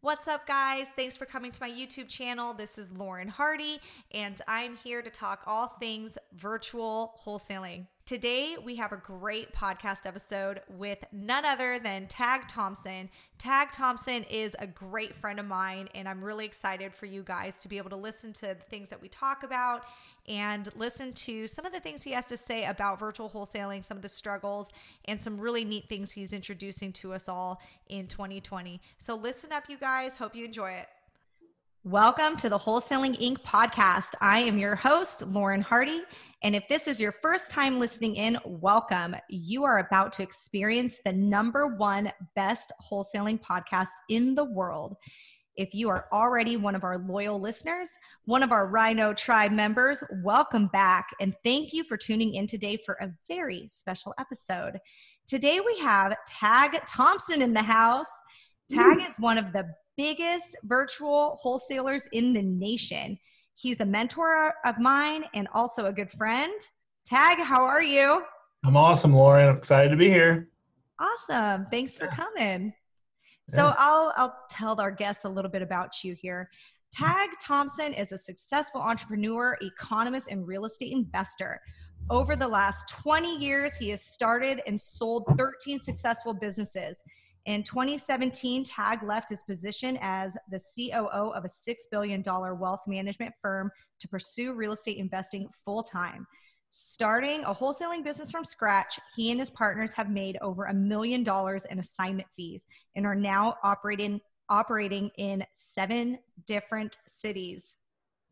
What's up, guys? Thanks for coming to my YouTube channel. This is Lauren Hardy, and I'm here to talk all things virtual wholesaling. Today, we have a great podcast episode with none other than Tag Thompson. Tag Thompson is a great friend of mine, and I'm really excited for you guys to be able to listen to the things that we talk about and listen to some of the things he has to say about virtual wholesaling, some of the struggles, and some really neat things he's introducing to us all in 2020. So, listen up, you guys. Hope you enjoy it. Welcome to the Wholesaling Inc. podcast. I am your host, Lauren Hardy. And if this is your first time listening in, welcome. You are about to experience the number one best wholesaling podcast in the world. If you are already one of our loyal listeners, one of our Rhino Tribe members, welcome back. And thank you for tuning in today for a very special episode. Today we have Tag Thompson in the house. Tag is one of the biggest virtual wholesalers in the nation. He's a mentor of mine and also a good friend. Tag, how are you? I'm awesome, Lauren. I'm excited to be here. Awesome. Thanks for coming. So I'll I'll tell our guests a little bit about you here. Tag Thompson is a successful entrepreneur, economist, and real estate investor. Over the last 20 years, he has started and sold 13 successful businesses. In 2017, Tag left his position as the COO of a $6 billion wealth management firm to pursue real estate investing full time. Starting a wholesaling business from scratch, he and his partners have made over a million dollars in assignment fees and are now operating operating in seven different cities.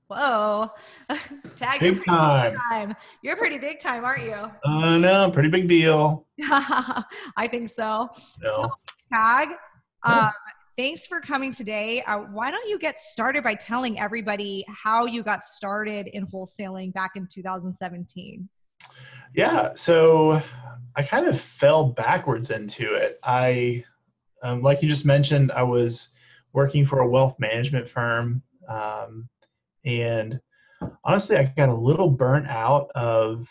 Whoa. Tag big time. time. You're pretty big time, aren't you? Uh no, pretty big deal. I think so. No. So tag. Um, thanks for coming today. Uh, why don't you get started by telling everybody how you got started in wholesaling back in 2017? Yeah, so I kind of fell backwards into it. I, um, like you just mentioned, I was working for a wealth management firm. Um, and honestly, I got a little burnt out of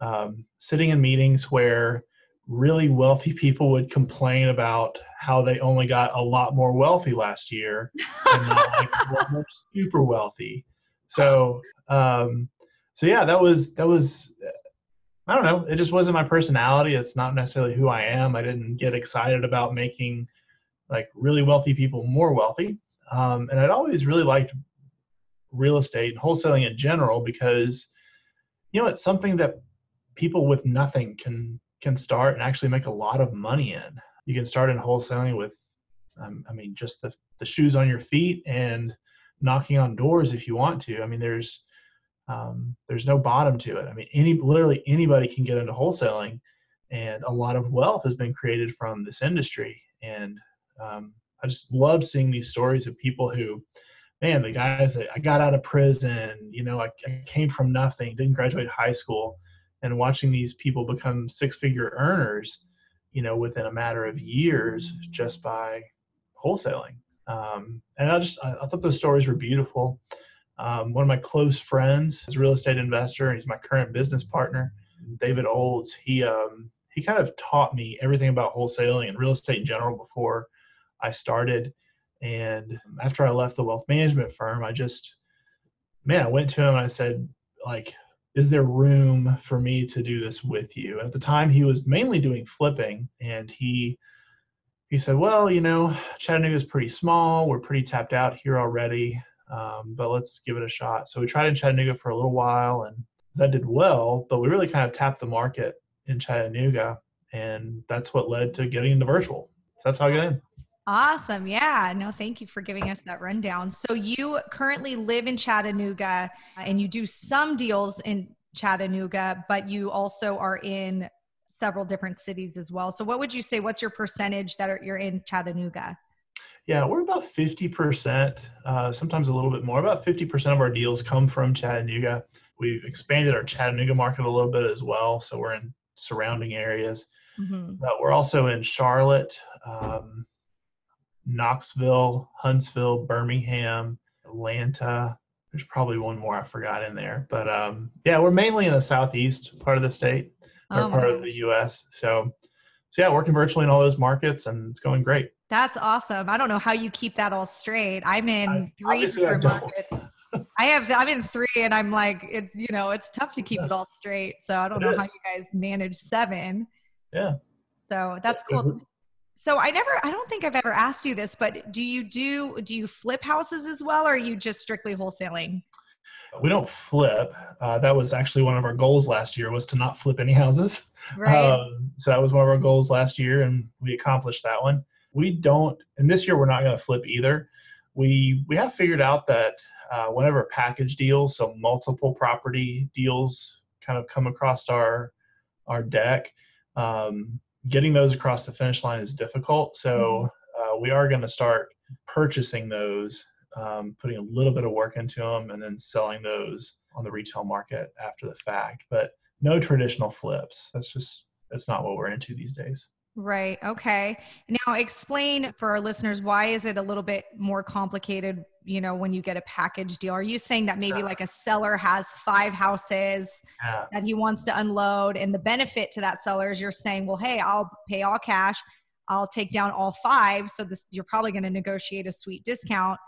um, sitting in meetings where really wealthy people would complain about how they only got a lot more wealthy last year and not like more super wealthy. So, um, so yeah, that was that was I don't know. It just wasn't my personality. It's not necessarily who I am. I didn't get excited about making like really wealthy people more wealthy. Um, and I'd always really liked real estate and wholesaling in general because you know it's something that people with nothing can can start and actually make a lot of money in. You can start in wholesaling with, um, I mean, just the, the shoes on your feet and knocking on doors if you want to. I mean, there's um, there's no bottom to it. I mean, any literally anybody can get into wholesaling, and a lot of wealth has been created from this industry. And um, I just love seeing these stories of people who, man, the guys that I got out of prison, you know, I, I came from nothing, didn't graduate high school, and watching these people become six figure earners you know within a matter of years just by wholesaling. Um, and i just I, thought those stories were beautiful. Um, one of my close friends is a real estate investor and he's my current business partner. David olds he um, he kind of taught me everything about wholesaling and real estate in general before i started. And after i left the wealth management firm i just man i went to him i said like is there room for me to do this with you? And at the time, he was mainly doing flipping, and he he said, "Well, you know, Chattanooga is pretty small. We're pretty tapped out here already, um, but let's give it a shot." So we tried in Chattanooga for a little while, and that did well. But we really kind of tapped the market in Chattanooga, and that's what led to getting into virtual. So that's how I got in. Awesome. Yeah. No, thank you for giving us that rundown. So you currently live in Chattanooga and you do some deals in Chattanooga, but you also are in several different cities as well. So what would you say what's your percentage that are, you're in Chattanooga? Yeah, we're about 50%, uh, sometimes a little bit more. About 50% of our deals come from Chattanooga. We've expanded our Chattanooga market a little bit as well. So we're in surrounding areas. Mm-hmm. But we're also in Charlotte, um, Knoxville, Huntsville, Birmingham, Atlanta. There's probably one more I forgot in there, but um, yeah, we're mainly in the southeast part of the state or oh part of the U.S. So, so yeah, working virtually in all those markets, and it's going great. That's awesome. I don't know how you keep that all straight. I'm in I, three different markets. I have I'm in three and I'm like it you know it's tough to keep it all straight. So I don't it know is. how you guys manage seven. Yeah. So that's cool. So I never I don't think I've ever asked you this, but do you do do you flip houses as well or are you just strictly wholesaling? We don't flip. Uh, that was actually one of our goals last year was to not flip any houses. Right. Um, so that was one of our goals last year, and we accomplished that one. We don't, and this year we're not going to flip either. We we have figured out that uh, whenever package deals, so multiple property deals, kind of come across our our deck, um, getting those across the finish line is difficult. So mm-hmm. uh, we are going to start purchasing those um, putting a little bit of work into them and then selling those on the retail market after the fact. But no traditional flips. That's just that's not what we're into these days. Right. Okay. Now explain for our listeners why is it a little bit more complicated, you know, when you get a package deal? Are you saying that maybe like a seller has five houses yeah. that he wants to unload and the benefit to that seller is you're saying, "Well, hey, I'll pay all cash. I'll take down all five, so this you're probably going to negotiate a sweet discount."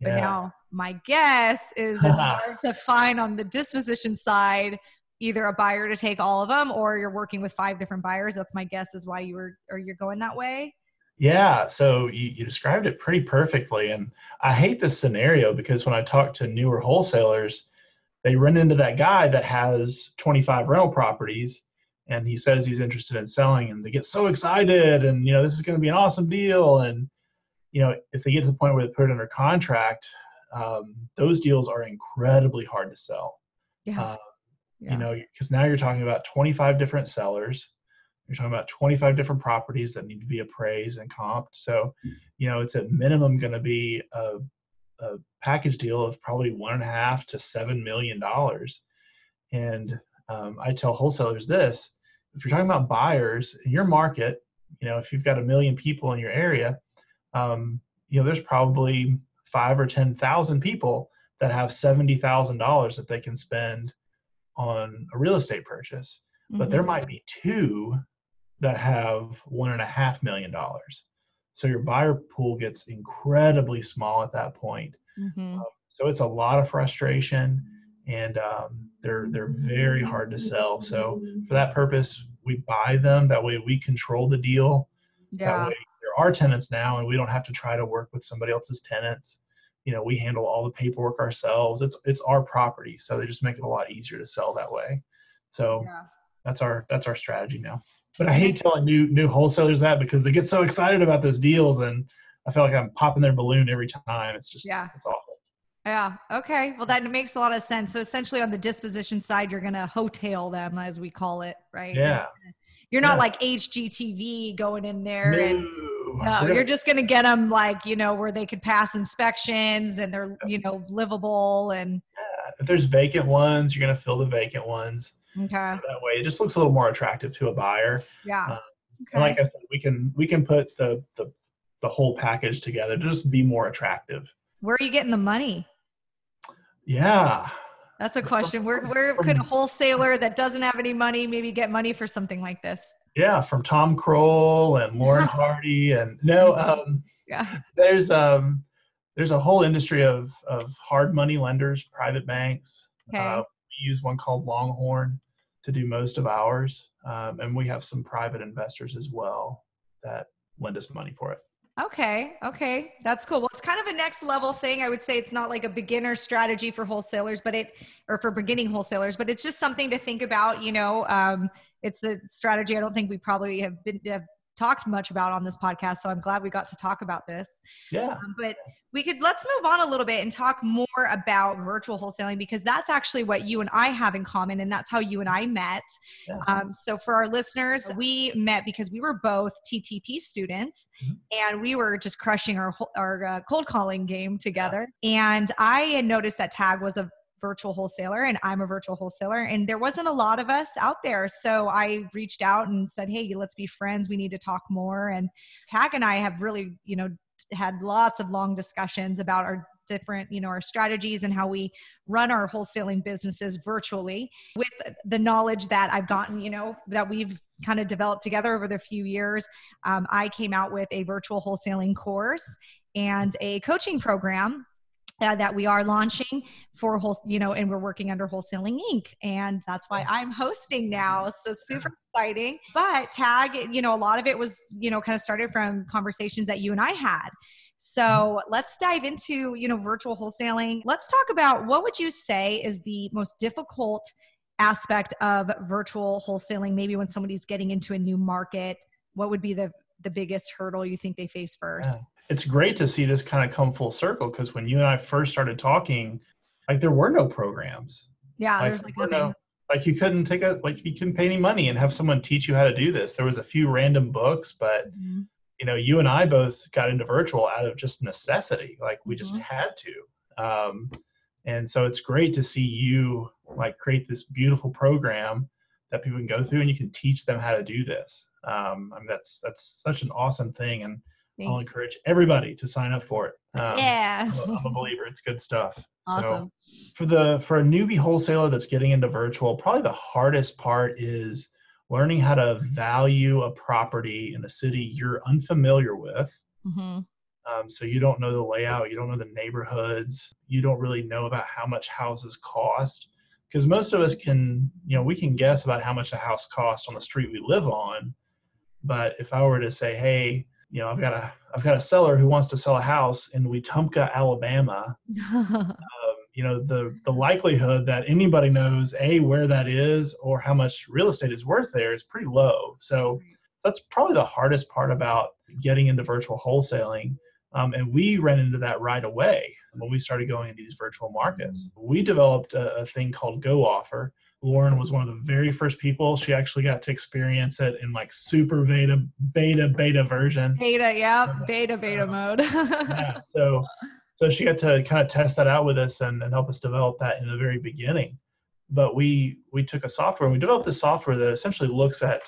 But yeah. now my guess is it's hard to find on the disposition side either a buyer to take all of them or you're working with five different buyers. That's my guess is why you were or you're going that way. Yeah, so you, you described it pretty perfectly. And I hate this scenario because when I talk to newer wholesalers, they run into that guy that has 25 rental properties and he says he's interested in selling and they get so excited and you know this is going to be an awesome deal and you know, if they get to the point where they put it under contract, um, those deals are incredibly hard to sell. Yeah. Uh, yeah. You know, because now you're talking about 25 different sellers. You're talking about 25 different properties that need to be appraised and comped. So, you know, it's at minimum going to be a, a package deal of probably one and a half to seven million dollars. And um, I tell wholesalers this: if you're talking about buyers in your market, you know, if you've got a million people in your area, um, you know, there's probably five or 10,000 people that have $70,000 that they can spend on a real estate purchase. Mm-hmm. But there mm-hmm. might be two that have one and a half million dollars. So your buyer pool gets incredibly small at that point. Mm-hmm. Um, so it's a lot of frustration and um, they're they're very hard to sell. So for that purpose, we buy them. That way we control the deal. Yeah. That way our tenants now and we don't have to try to work with somebody else's tenants you know we handle all the paperwork ourselves it's it's our property so they just make it a lot easier to sell that way so yeah. that's our that's our strategy now but i hate telling new new wholesalers that because they get so excited about those deals and i feel like i'm popping their balloon every time it's just yeah it's awful yeah. Okay. Well, that makes a lot of sense. So essentially, on the disposition side, you're going to wholetail them, as we call it, right? Yeah. You're not yeah. like HGTV going in there no. and no, you're just going to get them like, you know, where they could pass inspections and they're, you know, livable and yeah. if there's vacant ones, you're going to fill the vacant ones. Okay. That way it just looks a little more attractive to a buyer. Yeah. Um, okay. And like I said, we can we can put the the the whole package together to just be more attractive. Where are you getting the money? Yeah. That's a question. Where where could a wholesaler that doesn't have any money maybe get money for something like this? Yeah, from Tom Krol and Lauren Hardy and no, um, yeah. There's um, there's a whole industry of of hard money lenders, private banks. Okay. Uh, we use one called Longhorn to do most of ours, um, and we have some private investors as well that lend us money for it. Okay. Okay. That's cool. Well, it's kind of a next level thing. I would say it's not like a beginner strategy for wholesalers, but it, or for beginning wholesalers, but it's just something to think about. You know, um, it's a strategy I don't think we probably have been, have talked much about on this podcast. So I'm glad we got to talk about this. Yeah. Um, but we could let's move on a little bit and talk more about virtual wholesaling because that's actually what you and I have in common, and that's how you and I met. Yeah. Um, so for our listeners, we met because we were both TTP students, mm-hmm. and we were just crushing our our uh, cold calling game together. Yeah. And I had noticed that Tag was a virtual wholesaler and I'm a virtual wholesaler and there wasn't a lot of us out there. So I reached out and said, Hey, let's be friends. We need to talk more. And Tag and I have really, you know, had lots of long discussions about our different, you know, our strategies and how we run our wholesaling businesses virtually with the knowledge that I've gotten, you know, that we've kind of developed together over the few years. Um, I came out with a virtual wholesaling course and a coaching program uh, that we are launching for whole, you know, and we're working under Wholesaling Inc. And that's why I'm hosting now. So super exciting. But tag, you know, a lot of it was, you know, kind of started from conversations that you and I had. So let's dive into, you know, virtual wholesaling. Let's talk about what would you say is the most difficult aspect of virtual wholesaling, maybe when somebody's getting into a new market, what would be the the biggest hurdle you think they face first? Yeah it's great to see this kind of come full circle because when you and I first started talking, like there were no programs. Yeah, like, there's like nothing. No, like you couldn't take a like you couldn't pay any money and have someone teach you how to do this. There was a few random books, but mm-hmm. you know, you and I both got into virtual out of just necessity. Like we mm-hmm. just had to. Um, and so it's great to see you like create this beautiful program that people can go through and you can teach them how to do this. Um, I mean, that's that's such an awesome thing and Thanks. I'll encourage everybody to sign up for it. Um, yeah, I'm, a, believer. It's good stuff. Awesome. So for the for a newbie wholesaler that's getting into virtual, probably the hardest part is learning how to value a property in a city you're unfamiliar with. Mm-hmm. Um, so you don't know the layout, you don't know the neighborhoods, you don't really know about how much houses cost. Because most of us can, you know, we can guess about how much a house costs on the street we live on. But if I were to say, hey, you know, I've got a I've got a seller who wants to sell a house in Wetumpka, Alabama. um, you know, the the likelihood that anybody knows a where that is or how much real estate is worth there is pretty low. So that's probably the hardest part about getting into virtual wholesaling. Um, and we ran into that right away when we started going into these virtual markets. We developed a, a thing called Go Offer, Lauren was one of the very first people. She actually got to experience it in like super beta, beta, beta version. Beta, yeah, beta, beta uh, mode. yeah, so, so she got to kind of test that out with us and, and help us develop that in the very beginning. But we we took a software and we developed this software that essentially looks at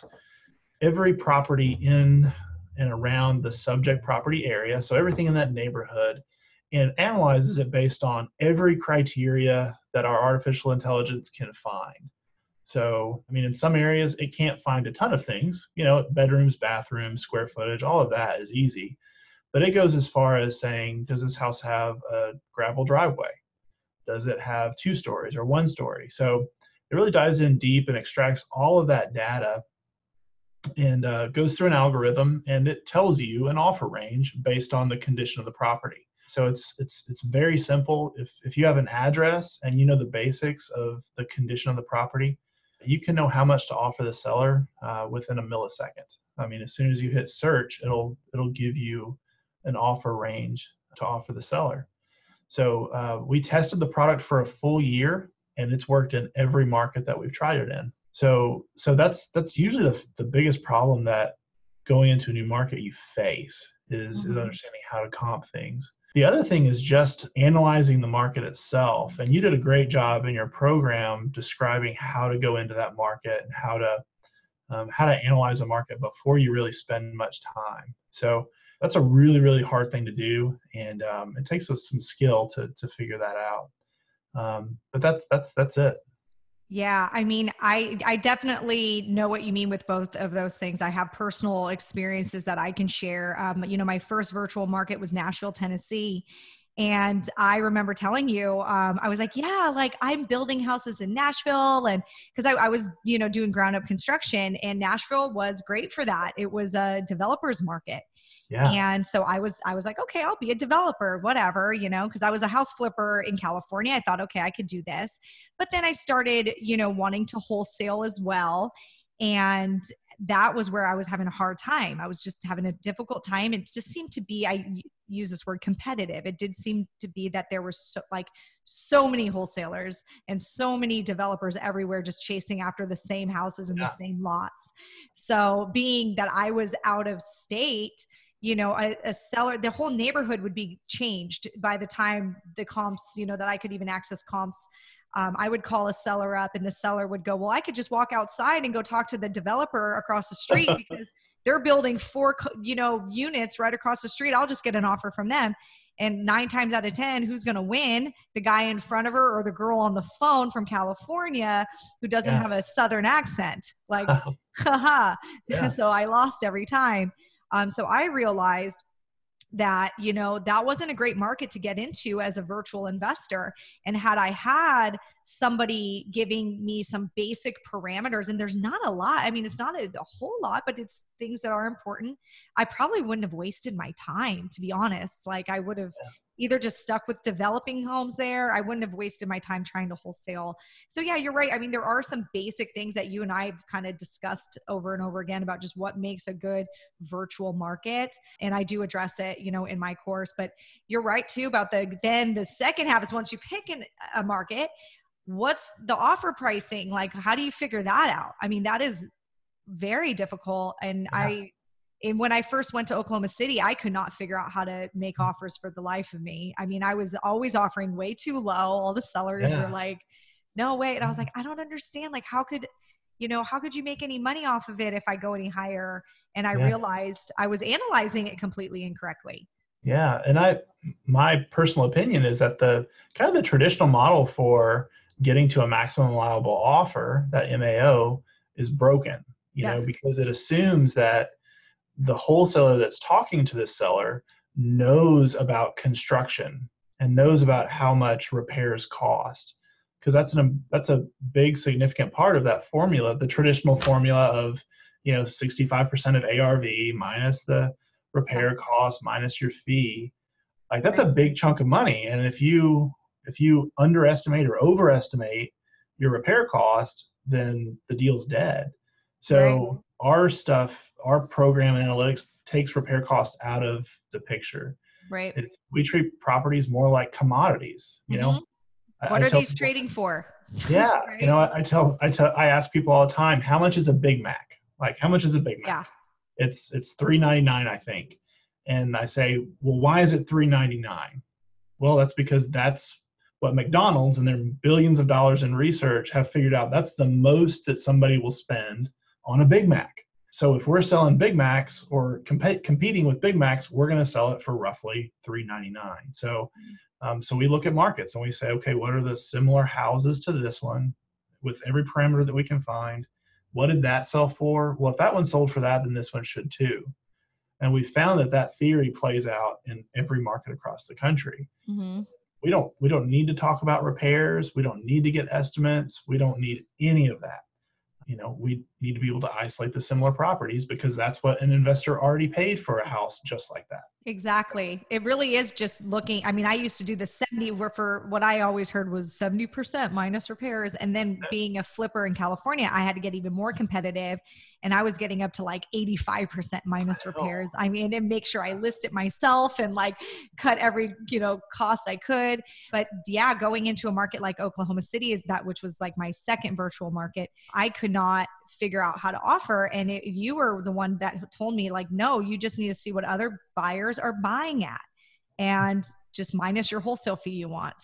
every property in and around the subject property area, so everything in that neighborhood, and analyzes it based on every criteria that our artificial intelligence can find. So, I mean, in some areas, it can't find a ton of things. You know, bedrooms, bathrooms, square footage, all of that is easy. But it goes as far as saying, does this house have a gravel driveway? Does it have two stories or one story? So it really dives in deep and extracts all of that data and uh, goes through an algorithm and it tells you an offer range based on the condition of the property. So it's it's it's very simple. If if you have an address and you know the basics of the condition of the property, you can know how much to offer the seller uh, within a millisecond. I mean, as soon as you hit search, it'll it'll give you an offer range to offer the seller. So uh, we tested the product for a full year, and it's worked in every market that we've tried it in. So so that's that's usually the the biggest problem that going into a new market you face is, mm-hmm. is understanding how to comp things. The other thing is just analyzing the market itself. And you did a great job in your program describing how to go into that market and how to um, how to analyze a market before you really spend much time. So that's a really really hard thing to do, and um, it takes us some skill to to figure that out. Um, but that's that's that's it. Yeah, I mean, I I definitely know what you mean with both of those things. I have personal experiences that I can share. Um, you know, my first virtual market was Nashville, Tennessee, and I remember telling you, um, I was like, yeah, like I'm building houses in Nashville, and because I, I was, you know, doing ground up construction, and Nashville was great for that. It was a developers market. Yeah. And so I was I was like, okay, I'll be a developer, whatever, you know, because I was a house flipper in California. I thought, okay, I could do this. But then I started, you know, wanting to wholesale as well. And that was where I was having a hard time. I was just having a difficult time. It just seemed to be, I use this word competitive. It did seem to be that there was so, like so many wholesalers and so many developers everywhere just chasing after the same houses and yeah. the same lots. So being that I was out of state, you know a, a, seller the whole neighborhood would be changed by the time the comps you know that i could even access comps um, i would call a seller up and the seller would go well i could just walk outside and go talk to the developer across the street because they're building four you know units right across the street i'll just get an offer from them And nine times out of 10, who's going to win? The guy in front of her or the girl on the phone from California who doesn't yeah. have a Southern accent. Like, haha. yeah. so I lost every time. Um, so I realized that you know that wasn't a great market to get into as a virtual investor. And had i had somebody giving me some basic parameters and there's not a lot i mean it's not a, a, whole lot but it's things that are important i probably wouldn't have wasted my time to be honest. Like i would have either just stuck with developing homes there. I wouldn't have wasted my time trying to wholesale. So yeah, you're right. I mean, there are some basic things that you and I have kind of discussed over and over again about just what makes a good virtual market. And I do address it, you know, in my course, but you're right too about the, then the second half is once you pick an, a market, what's the offer pricing? Like, how do you figure that out? I mean, that is very difficult. And yeah. I, and when I first went to Oklahoma City, I could not figure out how to make mm. offers for the life of me. I mean, I was always offering way too low. All the sellers yeah. were like, no way. And I was like, I don't understand. Like, how could, you know, how could you make any money off of it if I go any higher? And I yeah. realized I was analyzing it completely incorrectly. Yeah. And I, my personal opinion is that the kind of the traditional model for getting to a maximum allowable offer, that MAO, is broken, you yes. know, because it assumes that the wholesaler that's talking to this seller knows about construction and knows about how much repairs cost. Because that's an that's a big significant part of that formula the traditional formula of you know 65% of arv minus the repair cost minus your fee. Like that's a big chunk of money. And if you if you underestimate or overestimate your repair cost then the deal's dead. So right. our stuff our program analytics takes repair costs out of the picture. Right. It's, we treat properties more like commodities. You mm-hmm. know, what I, are these people, trading for? Yeah, right? you know, I, I, tell, I tell, I ask people all the time, how much is a Big Mac? Like, how much is a Big Mac? Yeah. It's it's three ninety nine, I think. And I say, well, why is it three ninety nine? Well, that's because that's what McDonald's and their billions of dollars in research have figured out. That's the most that somebody will spend on a Big Mac. So if we're selling Big Macs or comp- competing with Big Macs, we're going to sell it for roughly $3.99. So, um, so we look at markets and we say, okay, what are the similar houses to this one with every parameter that we can find? What did that sell for? Well, if that one sold for that, then this one should too. And we found that that theory plays out in every market across the country. Mm-hmm. We don't we don't need to talk about repairs. We don't need to get estimates. We don't need any of that you know we need to be able to isolate the similar properties because that's what an investor already paid for a house just like that exactly it really is just looking i mean i used to do the 70 where for what i always heard was 70% minus repairs and then being a flipper in california i had to get even more competitive and I was getting up to like 85% minus repairs. I mean, and make sure I list it myself and like cut every, you know, cost I could. But yeah, going into a market like Oklahoma City is that which was like my second virtual market, I could not figure out how to offer and it, you were the one that told me like no, you just need to see what other buyers are buying at and just minus your wholesale fee you want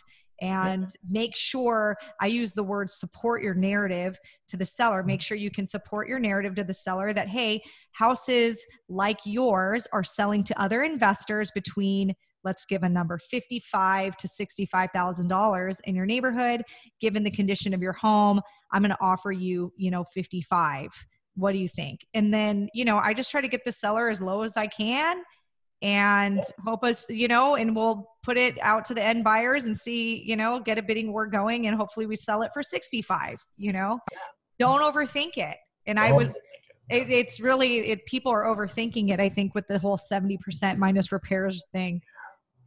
and make sure I use the word support your narrative to the seller. Make mm-hmm. sure you can support your narrative to the seller that, hey, houses like yours are selling to other investors between let's give a number 55 to 65,000 dollars in your neighborhood given the condition of your home I'm going to offer you you know 55 what do you think and then you know I just try to get the seller as low as I can and hope us, you know, and we'll put it out to the end buyers and see, you know, get a bidding war going and hopefully we sell it for 65, you know. Don't overthink it. And I was it, it's really it people are overthinking it, I think, with the whole 70% minus repairs thing.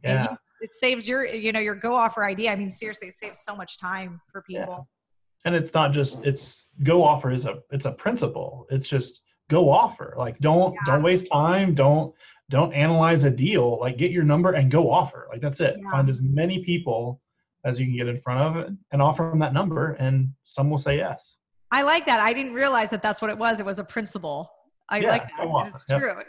Yeah. it saves your, you know, your go offer idea. I mean, seriously, it saves so much time for people. Yeah. And it's not just it's go offer is a it's a principle. It's just go offer. Like don't yeah. don't waste time. Don't don't analyze a deal like get your number and go offer like that's it yeah. find as many people as you can get in front of it and offer them that number and some will say yes i like that i didn't realize that that's what it was it was a principle i yeah, like that it's true yep.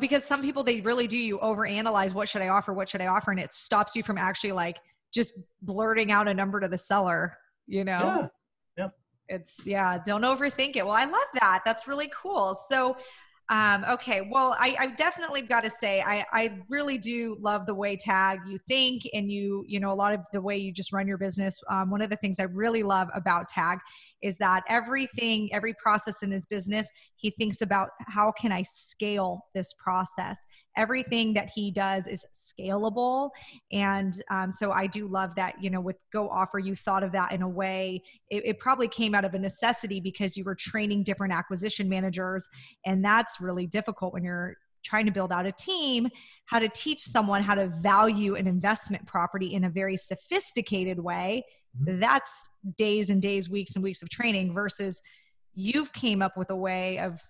Because some people they really do you overanalyze what should i offer what should i offer and it stops you from actually like just blurting out a number to the seller you know? Yeah. Yep. it's yeah don't overthink it. Well i love that. That's really cool. So Um, okay, well, I, I definitely got to say, I, I really do love the way Tag you think, and you, you know, a lot of the way you just run your business. Um, one of the things I really love about Tag is that everything, every process in his business, he thinks about how can I scale this process everything that he does is scalable. And um, so i do love that you know with go offer you thought of that in a way. It, it, probably came out of a necessity because you were training different acquisition managers and that's really difficult when you're trying to build out a team how to teach someone how to value an investment property in a very sophisticated way. Mm-hmm. that's days and days weeks and weeks of training versus you've came up with a way of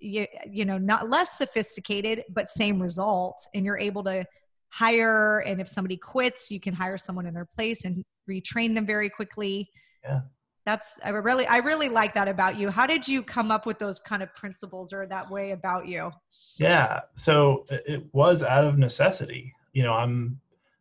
you, you know not less sophisticated but same result. And you're able to hire and if somebody quits you can hire someone in their place and retrain them very quickly. Yeah. That's i really i really like that about you. How did you come up with those kind of principles or that way about you? Yeah. So uh, it was out of necessity. You know i'm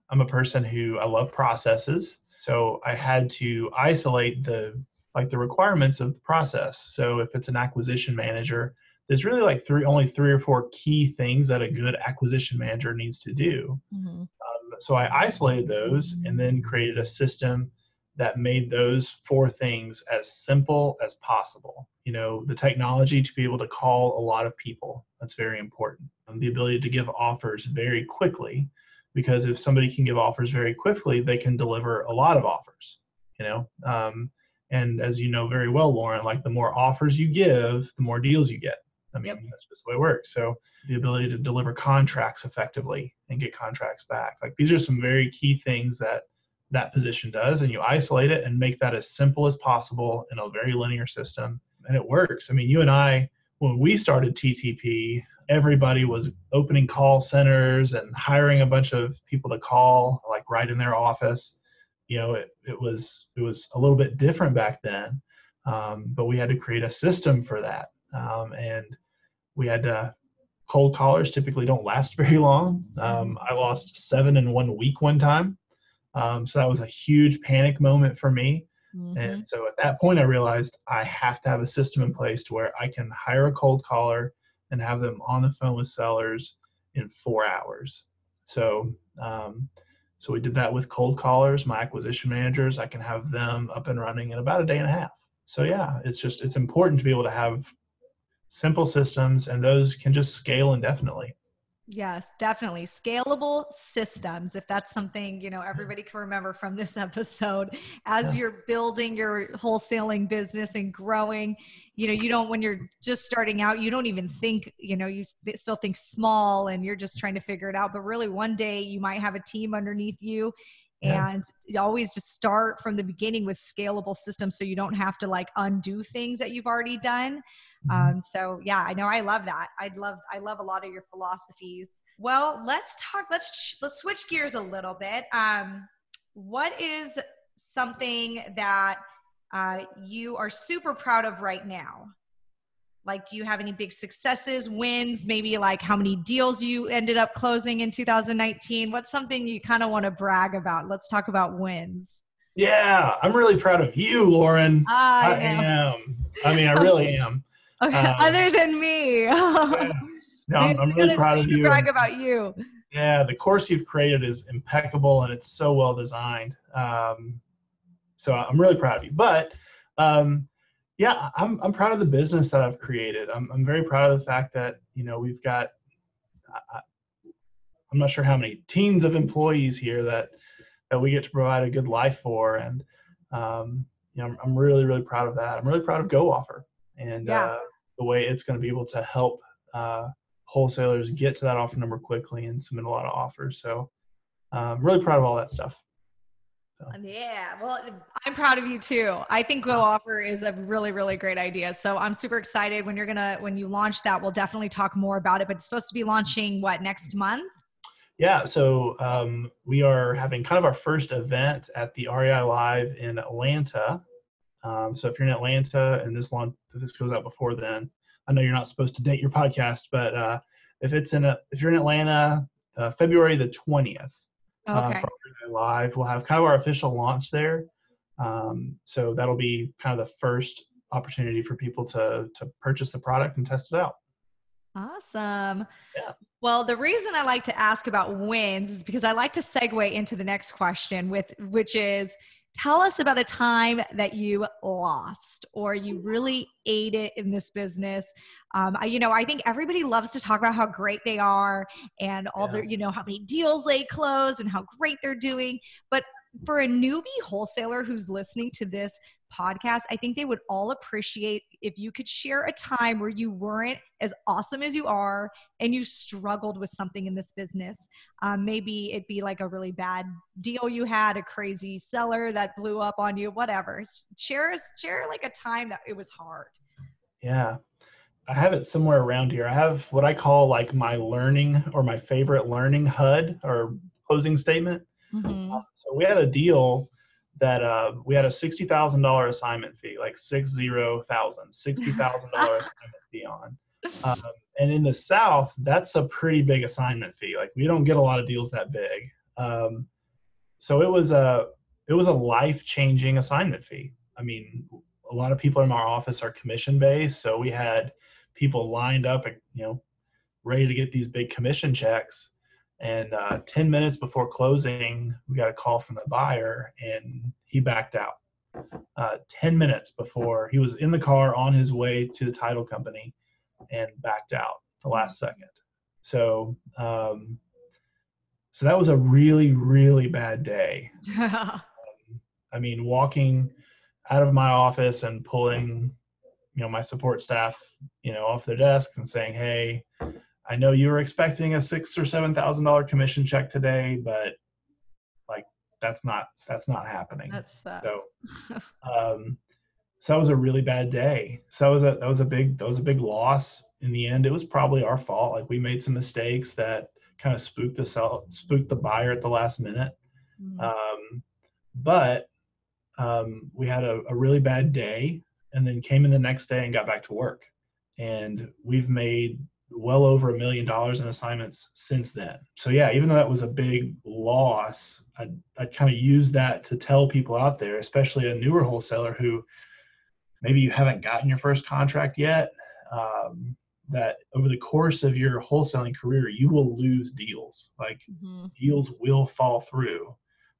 i'm a person who i love processes. So i had to isolate the like the requirements of the process. So if it's an acquisition manager there's really like three only three or four key things that a good acquisition manager needs to do. Mm-hmm. um, so i isolated those and then created a system that made those four things as simple as possible. You know the technology to be able to call a lot of people that's very important. And the ability to give offers very quickly because if somebody can give offers very quickly they can deliver a lot of offers you know? Um, and as you know very well lauren like the more offers you give the more deals you get I mean, yep. that's just the way it works. So the ability to deliver contracts effectively and get contracts back. Like these are some very key things that that position does. And you isolate it and make that as simple as possible in a very linear system. And it works. I mean, you and I, when we started TTP, everybody was opening call centers and hiring a bunch of people to call, like right in their office. You know, it, it was it was a little bit different back then. Um, but we had to create a system for that um, and we had uh, cold callers typically don't last very long. Um, I lost seven in one week one time, um, so that was a huge panic moment for me. Mm-hmm. And so at that point, I realized I have to have a system in place to where I can hire a cold caller and have them on the phone with sellers in four hours. So, um, so we did that with cold callers, my acquisition managers. I can have them up and running in about a day and a half. So yeah, it's just it's important to be able to have simple systems, and those can just scale indefinitely. Yes, definitely. Scalable systems, if that's something, you know, everybody can remember from this episode. As yeah. you're building your wholesaling business and growing, you know, you don't, when you're just starting out, you don't even think, you know, you still think small and you're just trying to figure it out. But really, one day you might have a team underneath you yeah. and always just start from the beginning with scalable systems so you don't have to like undo things that you've already done. Um, so yeah, I know I love that. I'd love I love a lot of your philosophies. Well, let's talk. Let's let's switch gears a little bit. Um, what is something that uh, you are super proud of right now? Like, do you have any big successes, wins? Maybe like how many deals you ended up closing in 2019? What's something you kind of want to brag about? Let's talk about wins. Yeah, I'm really proud of you, Lauren. I, I am. I mean, I really am. Okay. Um, Other than me. yeah. No, I'm, I'm really proud of you. Brag about you. Yeah, the course you've created is impeccable and it's so well designed. Um, so I'm really proud of you. But um, yeah, I'm I'm proud of the business that I've created. I'm I'm very proud of the fact that you know we've got. I, I'm not sure how many teams of employees here that that we get to provide a good life for, and um, you know I'm, I'm really really proud of that. I'm really proud of GoOffer and yeah. uh, the way it's going to be able to help uh, wholesalers get to that offer number quickly and submit a lot of offers. So I'm um, really proud of all that stuff. So. Yeah, well, I'm proud of you too. I think Go Offer is a really, really great idea. So I'm super excited when you're gonna when you launch that. We'll definitely talk more about it. But it's supposed to be launching what next month? Yeah, so um, we are having kind of our first event at the REI Live in Atlanta um, so if you're in Atlanta and this long, if this goes out before then, I know you're not supposed to date your podcast, but uh, if it's in a, if you're in Atlanta, uh, February the 20th, uh, okay. uh, live, we'll have kind of our official launch there. Um, so that'll be kind of the first opportunity for people to to purchase the product and test it out. Awesome. Yeah. Well, the reason I like to ask about wins is because I like to segue into the next question with which is tell us about a time that you lost or you really ate it in this business um, I, you know i think everybody loves to talk about how great they are and all yeah. their you know how many deals they close and how great they're doing but for a newbie wholesaler who's listening to this podcast, I think they would all appreciate if you could share a time where you weren't as awesome as you are and you struggled with something in this business. Um, maybe it'd be like a really bad deal you had, a crazy seller that blew up on you, whatever. Share, share like a time that it was hard. Yeah. I have it somewhere around here. I have what I call like my learning or my favorite learning HUD or closing statement. Mm-hmm. So we had a deal that uh, we had a sixty thousand dollar assignment fee, like six zero thousand, sixty thousand dollar assignment fee on. Um, and in the South, that's a pretty big assignment fee. Like we don't get a lot of deals that big. Um, so it was a it was a life changing assignment fee. I mean, a lot of people in our office are commission based, so we had people lined up, and you know, ready to get these big commission checks. And uh, 10 minutes before closing, we got a call from the buyer and he backed out. Uh, 10 minutes before he was in the car on his way to the title company and backed out the last second. So, um, so that was a really, really bad day. um, I mean, walking out of my office and pulling, you know, my support staff, you know, off their desk and saying, "Hey, I know you were expecting a six or seven thousand dollar commission check today, but like that's not that's not happening. That sucks. So, um, so that was a really bad day. So that was a that was a big that was a big loss. In the end, it was probably our fault. Like we made some mistakes that kind of spooked the sell spooked the buyer at the last minute. Mm-hmm. Um, but um, we had a, a really bad day, and then came in the next day and got back to work. And we've made well over a million dollars in assignments since then. So yeah, even though that was a big loss, I I kind of use that to tell people out there, especially a newer wholesaler who maybe you haven't gotten your first contract yet, um, that over the course of your wholesaling career, you will lose deals. Like mm-hmm. deals will fall through,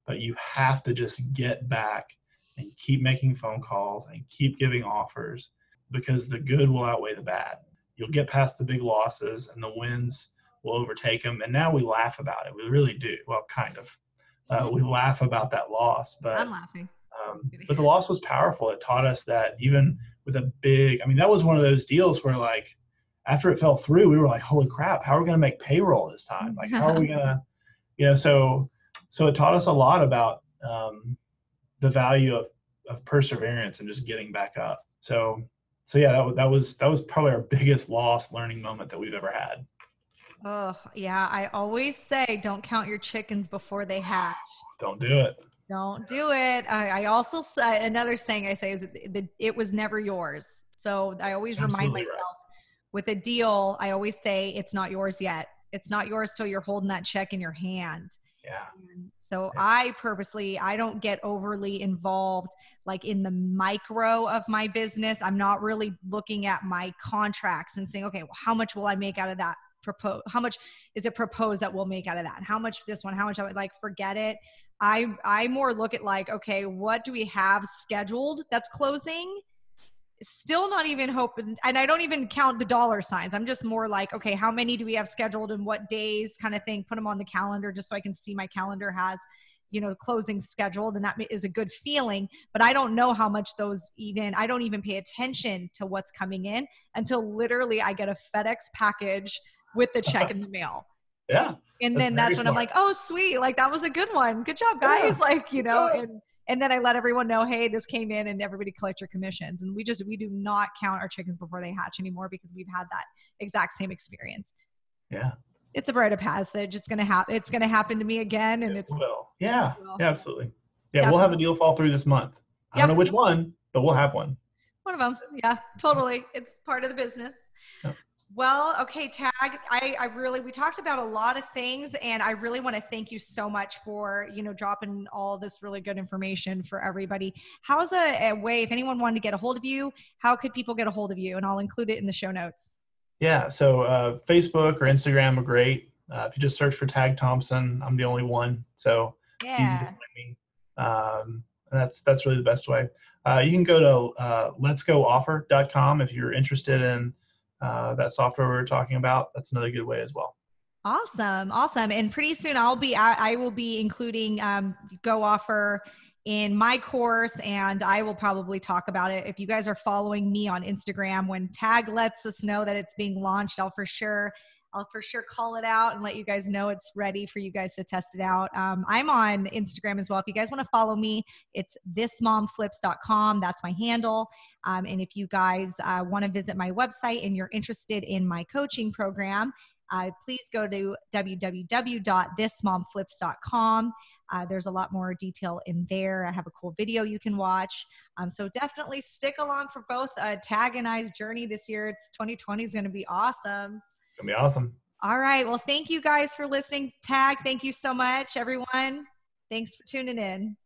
but you have to just get back and keep making phone calls and keep giving offers because the good will outweigh the bad you'll get past the big losses and the wins will overtake them. And now we laugh about it. We really do. Well, kind of. Uh, we laugh about that loss, but I'm laughing. Um, but the loss was powerful. It taught us that even with a big, I mean, that was one of those deals where like after it fell through, we were like, holy crap, how are we going to make payroll this time? Like, how are we going to, you know, so, so it taught us a lot about um, the value of, of perseverance and just getting back up. So so yeah, that, that was that was probably our biggest loss learning moment that we've ever had. Oh yeah, I always say don't count your chickens before they hatch. Don't do it. Don't do it. I, I also say uh, another saying I say is that it was never yours. So I always Absolutely remind myself right. with a deal, I always say it's not yours yet. It's not yours till you're holding that check in your hand. Yeah. so yeah. I purposely I don't get overly involved like in the micro of my business. I'm not really looking at my contracts and saying, okay, well, how much will I make out of that? Propose how much is it proposed that we'll make out of that? How much this one? How much I would like forget it. I I more look at like, okay, what do we have scheduled that's closing? Still not even hoping and i don't even count the dollar signs i'm just more like okay how many do we have scheduled and what days kind of thing put them on the calendar just so i can see my calendar has you know closing scheduled and that is a good feeling but i don't know how much those even i don't even pay attention to what's coming in until literally i get a fedex package with the check in the mail yeah and that's then that's when smart. i'm like oh sweet like that was a good one good job guys yeah. like you know yeah. and and then I let everyone know, hey, this came in and everybody collect your commissions. And we just we do not count our chickens before they hatch anymore because we've had that exact same experience. Yeah. It's a rite of passage. It's gonna happen. It's gonna happen to me again, and it it's will. Yeah. It will. Yeah. Absolutely. Yeah. Definitely. We'll have a deal fall through this month. I don't know which one, but we'll have one. One of them. Yeah. Totally. It's part of the business. Well, okay, Tag. I, I really we talked about a lot of things, and I really want to thank you so much for you know dropping all this really good information for everybody. How's a, a way if anyone wanted to get a hold of you? How could people get a hold of you? And I'll include it in the show notes. Yeah, so uh, Facebook or Instagram are great. Uh, if you just search for Tag Thompson, I'm the only one, so yeah. it's easy to find me. Um, that's that's really the best way. Uh, you can go to uh, letsgooffer.com if you're interested in uh, that software we were talking about. That's another good way as well. Awesome, awesome. And pretty soon I'll be I, I will be including um, Go Offer in my course and I will probably talk about it. If you guys are following me on Instagram, when Tag lets us know that it's being launched, I'll for sure I'll for sure call it out and let you guys know it's ready for you guys to test it out. Um, I'm on Instagram as well. If you guys want to follow me, it's thismomflips.com. That's my handle. Um, and if you guys uh, want to visit my website and you're interested in my coaching program, uh, please go to www.thismomflips.com. Uh, there's a lot more detail in there. I have a cool video you can watch. Um, so definitely stick along for both uh, Tag and I's journey this year. It's 2020 is going to be awesome. To be awesome. All right. Well, thank you guys for listening. Tag, thank you so much, everyone. Thanks for tuning in.